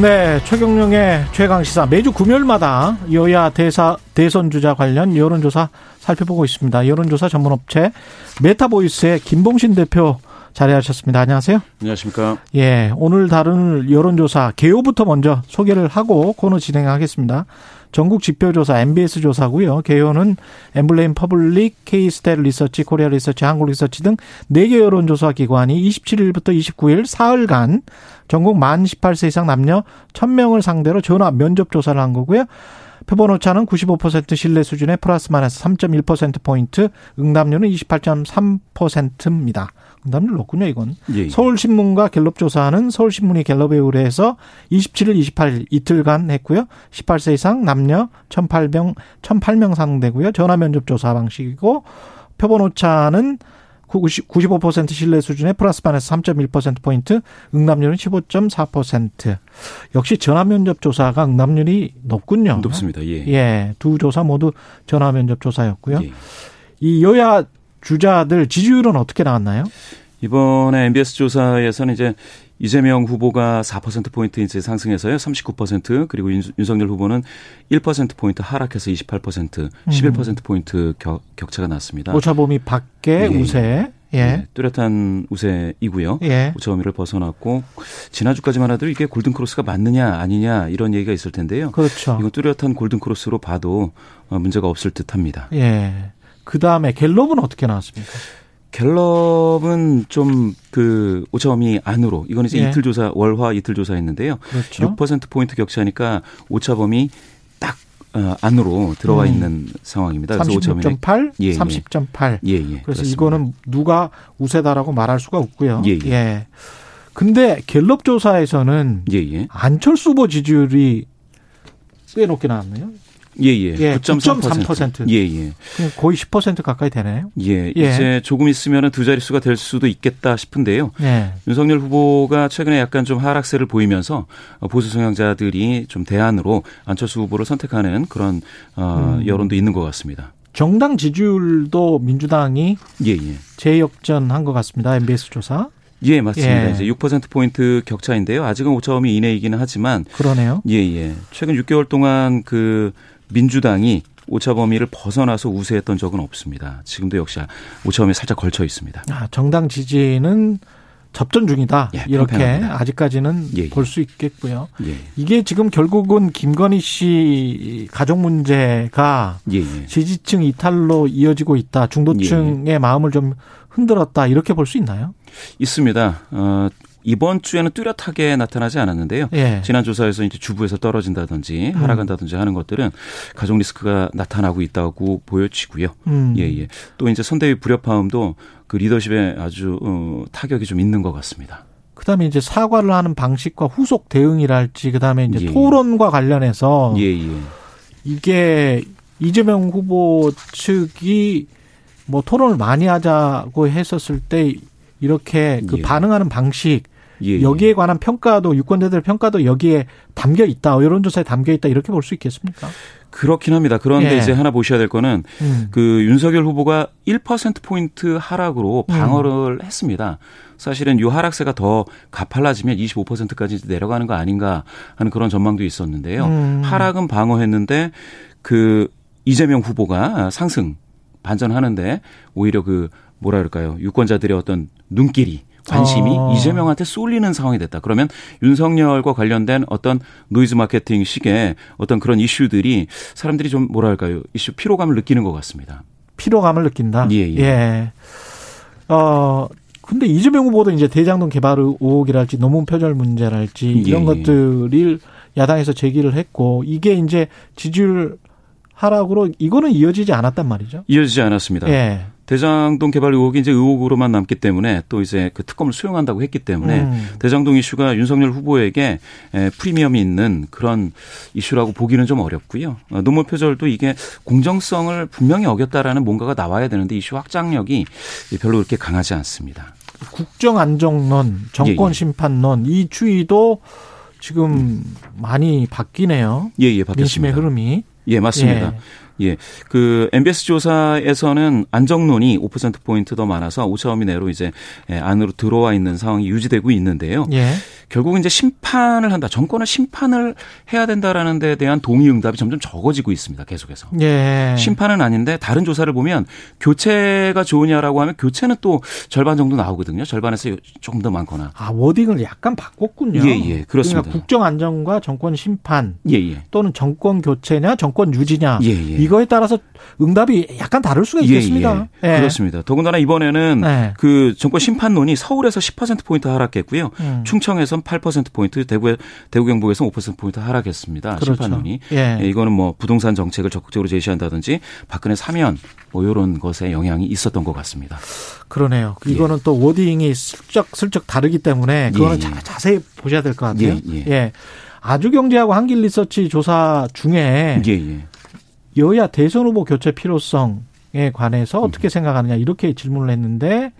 네, 최경영의 최강 시사 매주 금요일마다 여야 대사 대선 주자 관련 여론조사 살펴보고 있습니다. 여론조사 전문업체 메타보이스의 김봉신 대표 자리하셨습니다. 안녕하세요. 안녕하십니까. 예, 오늘 다룬 여론조사 개요부터 먼저 소개를 하고 코너 진행하겠습니다. 전국 지표조사 NBS 조사고요. 개요는 엠브레인 퍼블릭, 케이스탯 리서치, 코리아 리서치, 한국 리서치 등 4개 여론조사 기관이 27일부터 29일 사흘간 전국 만 18세 이상 남녀 1000명을 상대로 전화 면접 조사를 한 거고요. 표본 오차는 95% 신뢰 수준의 플러스 마이너스 3.1%포인트, 응답률은 28.3%입니다. 응답률 높군요, 이건. 예, 예. 서울신문과 갤럽 조사는 서울신문이 갤럽에 의뢰해서 27일, 28일 이틀간 했고요. 18세 이상 남녀 1,800, 1,008명 상대고요. 전화 면접 조사 방식이고, 표본 오차는 95% 신뢰 수준의 플러스 마이너스 3.1%포인트, 응답률은 15.4%. 역시 전화 면접 조사가 응답률이 높군요. 높습니다. 예. 예, 두 조사 모두 전화 면접 조사였고요. 예. 이 여야 주자들 지지율은 어떻게 나왔나요? 이번에 MBS 조사에서는 이제 이재명 후보가 4%포인트 이제 상승해서요. 39% 그리고 윤, 윤석열 후보는 1%포인트 하락해서 28% 11%포인트 격, 격차가 났습니다. 오차범위 밖에 예. 우세. 예. 네, 뚜렷한 우세이고요. 예. 오차범위를 벗어났고 지난주까지만 하더라도 이게 골든 크로스가 맞느냐 아니냐 이런 얘기가 있을 텐데요. 그렇죠. 이건 뚜렷한 골든 크로스로 봐도 어, 문제가 없을 듯합니다. 예. 그 다음에 갤럽은 어떻게 나왔습니까? 갤럽은 좀 그 오차범위 안으로 이건 이제 예. 이틀 조사 월화 이틀 조사했는데요. 그렇죠. 6% 포인트 격차니까 오차범위 딱 어, 안으로 들어와 음. 있는 상황입니다. 그래서 오차범위 36.8, 예, 예. 30.8. 예, 예. 그래서 그렇습니다. 이거는 누가 우세다라고 말할 수가 없고요. 예, 예. 근데 갤럽 조사에서는 예, 예. 안철수 후보 지지율이 꽤 높게 나왔네요. 예, 예. 예, 9.3%. 9.3%. 예, 예. 거의 10% 가까이 되네요. 예, 예. 이제 조금 있으면은 두 자릿수가 될 수도 있겠다 싶은데요. 예. 윤석열 후보가 최근에 약간 좀 하락세를 보이면서 보수 성향자들이 좀 대안으로 안철수 후보를 선택하는 그런 어, 음. 여론도 있는 것 같습니다. 정당 지지율도 민주당이 예, 예. 재역전한 것 같습니다. MBS 조사. 예, 맞습니다. 예. 이제 6%포인트 격차인데요. 아직은 오차범위 이내이기는 하지만 그러네요. 예, 예. 최근 6개월 동안 그 민주당이 오차 범위를 벗어나서 우세했던 적은 없습니다. 지금도 역시 오차 범위에 살짝 걸쳐 있습니다. 아, 정당 지지는 접전 중이다. 예, 이렇게 평평합니다. 아직까지는 예, 예. 볼수 있겠고요. 예, 이게 지금 결국은 김건희 씨 가족 문제가 예, 예. 지지층 이탈로 이어지고 있다. 중도층의 마음을 좀 흔들었다. 이렇게 볼 수 있나요? 있습니다. 어, 이번 주에는 뚜렷하게 나타나지 않았는데요. 예. 지난 조사에서 이제 주부에서 떨어진다든지 하락한다든지 하는 것들은 가족 리스크가 나타나고 있다고 보여지고요. 음. 예, 예. 또 이제 선대위 불협화음도 그 리더십에 아주 어, 타격이 좀 있는 것 같습니다. 그다음에 이제 사과를 하는 방식과 후속 대응이랄지 그다음에 이제 예. 토론과 관련해서 예, 예. 이게 이재명 후보 측이 뭐 토론을 많이 하자고 했었을 때 이렇게 그 예. 반응하는 방식 예, 여기에 관한 평가도 유권자들 평가도 여기에 담겨 있다 여론조사에 담겨 있다 이렇게 볼 수 있겠습니까? 그렇긴 합니다. 그런데 예. 이제 하나 보셔야 될 거는 음. 그 윤석열 후보가 1%포인트 하락으로 음. 방어를 했습니다. 사실은 이 하락세가 더 가팔라지면 25%까지 내려가는 거 아닌가 하는 그런 전망도 있었는데요. 음. 하락은 방어했는데 그 이재명 후보가 상승 반전하는데 오히려 그 뭐라 그럴까요? 유권자들의 어떤 눈길이 관심이 어. 이재명한테 쏠리는 상황이 됐다. 그러면 윤석열과 관련된 어떤 노이즈 마케팅 식의 어떤 그런 이슈들이 사람들이 좀 뭐라 할까요? 이슈 피로감을 느끼는 것 같습니다. 피로감을 느낀다. 예, 예. 어 근데 이재명 후보도 이제 대장동 개발 의혹이랄지 논문 표절 문제랄지 이런 예, 예. 것들을 야당에서 제기를 했고 이게 이제 지지율 하락으로 이거는 이어지지 않았단 말이죠. 이어지지 않았습니다. 예. 대장동 개발 의혹이 이제 의혹으로만 남기 때문에 또 이제 그 특검을 수용한다고 했기 때문에 음. 대장동 이슈가 윤석열 후보에게 프리미엄이 있는 그런 이슈라고 보기는 좀 어렵고요. 어, 노무 표절도 이게 공정성을 분명히 어겼다라는 뭔가가 나와야 되는데 이슈 확장력이 별로 그렇게 강하지 않습니다. 국정 안정론, 정권 예, 예. 심판론 이 추이도 지금 많이 바뀌네요. 예, 예, 바뀌었습니다. 민심의 흐름이. 예, 맞습니다. 예. 예. 그 MBS 조사에서는 안정론이 5%포인트 더 많아서 5차 범위 내로 이제 예, 안으로 들어와 있는 상황이 유지되고 있는데요. 예. 결국 이제 심판을 한다. 정권을 심판을 해야 된다라는 데 대한 동의 응답이 점점 적어지고 있습니다. 계속해서. 예. 심판은 아닌데 다른 조사를 보면 교체가 좋으냐라고 하면 교체는 또 절반 정도 나오거든요. 절반에서 조금 더 많거나. 아, 워딩을 약간 바꿨군요. 예, 예. 그렇습니다. 그러니까 국정 안정과 정권 심판 예, 예. 또는 정권 교체냐 정권 유지냐 예, 예. 이거에 따라서 응답이 약간 다를 수가 예, 있겠습니다. 예, 예. 그렇습니다. 더군다나 이번에는 네. 그 정권 심판론이 서울에서 10% 포인트 하락했고요. 음. 충청에선 8% 포인트, 대구 대구 경북에서 5% 포인트 하락했습니다. 그렇죠. 심판론이. 예. 예. 이거는 뭐 부동산 정책을 적극적으로 제시한다든지 박근혜 사면 뭐 이런 것에 영향이 있었던 것 같습니다. 그러네요. 예. 이거는 또 워딩이 슬쩍 슬쩍 다르기 때문에 그거는 자, 자세히 보셔야 될 것 같아요. 예. 아주경제하고 한길리서치 조사 중에 예, 예. 여야 대선 후보 교체 필요성에 관해서 어떻게 음. 생각하느냐 이렇게 질문을 했는데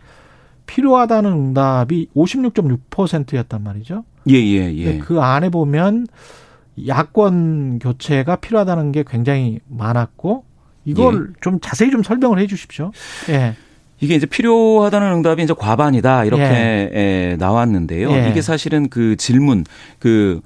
필요하다는 응답이 56.6%였단 말이죠. 예, 예, 예. 그 안에 보면 야권 교체가 필요하다는 게 굉장히 많았고 이걸 예. 좀 자세히 좀 설명을 해 주십시오. 예. 이게 이제 필요하다는 응답이 이제 과반이다 이렇게 예. 나왔는데요. 예. 이게 사실은 그 질문 그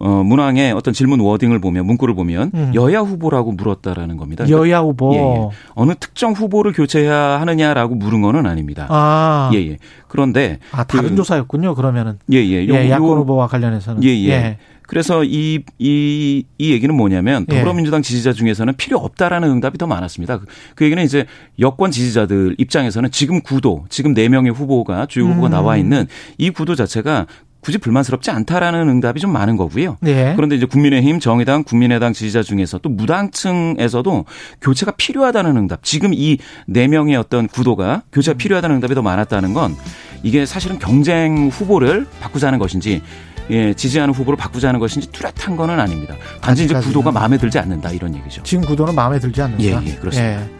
어, 문항의 어떤 질문 워딩을 보면 문구를 보면 음. 여야 후보라고 물었다라는 겁니다. 여야 후보. 예, 예. 어느 특정 후보를 교체해야 하느냐라고 물은 거는 아닙니다. 아. 예, 예. 그런데 아, 다른 그, 조사였군요. 그러면은. 예, 예. 요, 예 야권 후보와 관련해서는. 예, 예. 예. 그래서 이, 이, 이 얘기는 뭐냐면 예. 더불어민주당 지지자 중에서는 필요 없다라는 응답이 더 많았습니다. 그, 그 얘기는 이제 여권 지지자들 입장에서는 지금 구도, 지금 4명의 후보가 주요 후보가 음. 나와 있는 이 구도 자체가 굳이 불만스럽지 않다라는 응답이 좀 많은 거고요. 네. 그런데 이제 국민의힘, 정의당, 국민의당 지지자 중에서 또 무당층에서도 교체가 필요하다는 응답. 지금 이 네 명의 어떤 구도가 교체가 음. 필요하다는 응답이 더 많았다는 건 이게 사실은 경쟁 후보를 바꾸자는 것인지 예, 지지하는 후보를 바꾸자는 것인지 뚜렷한 거는 아닙니다. 단지 이제 구도가 마음에 들지 않는다 이런 얘기죠. 지금 구도는 마음에 들지 않는다. 예, 예 그렇습니다. 예.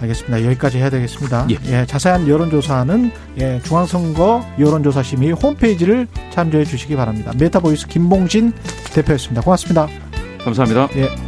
알겠습니다. 여기까지 해야 되겠습니다. 예. 예 자세한 여론조사는 예, 중앙선거 여론조사심의 홈페이지를 참조해 주시기 바랍니다. 메타보이스 김봉신 대표였습니다. 고맙습니다. 감사합니다. 예.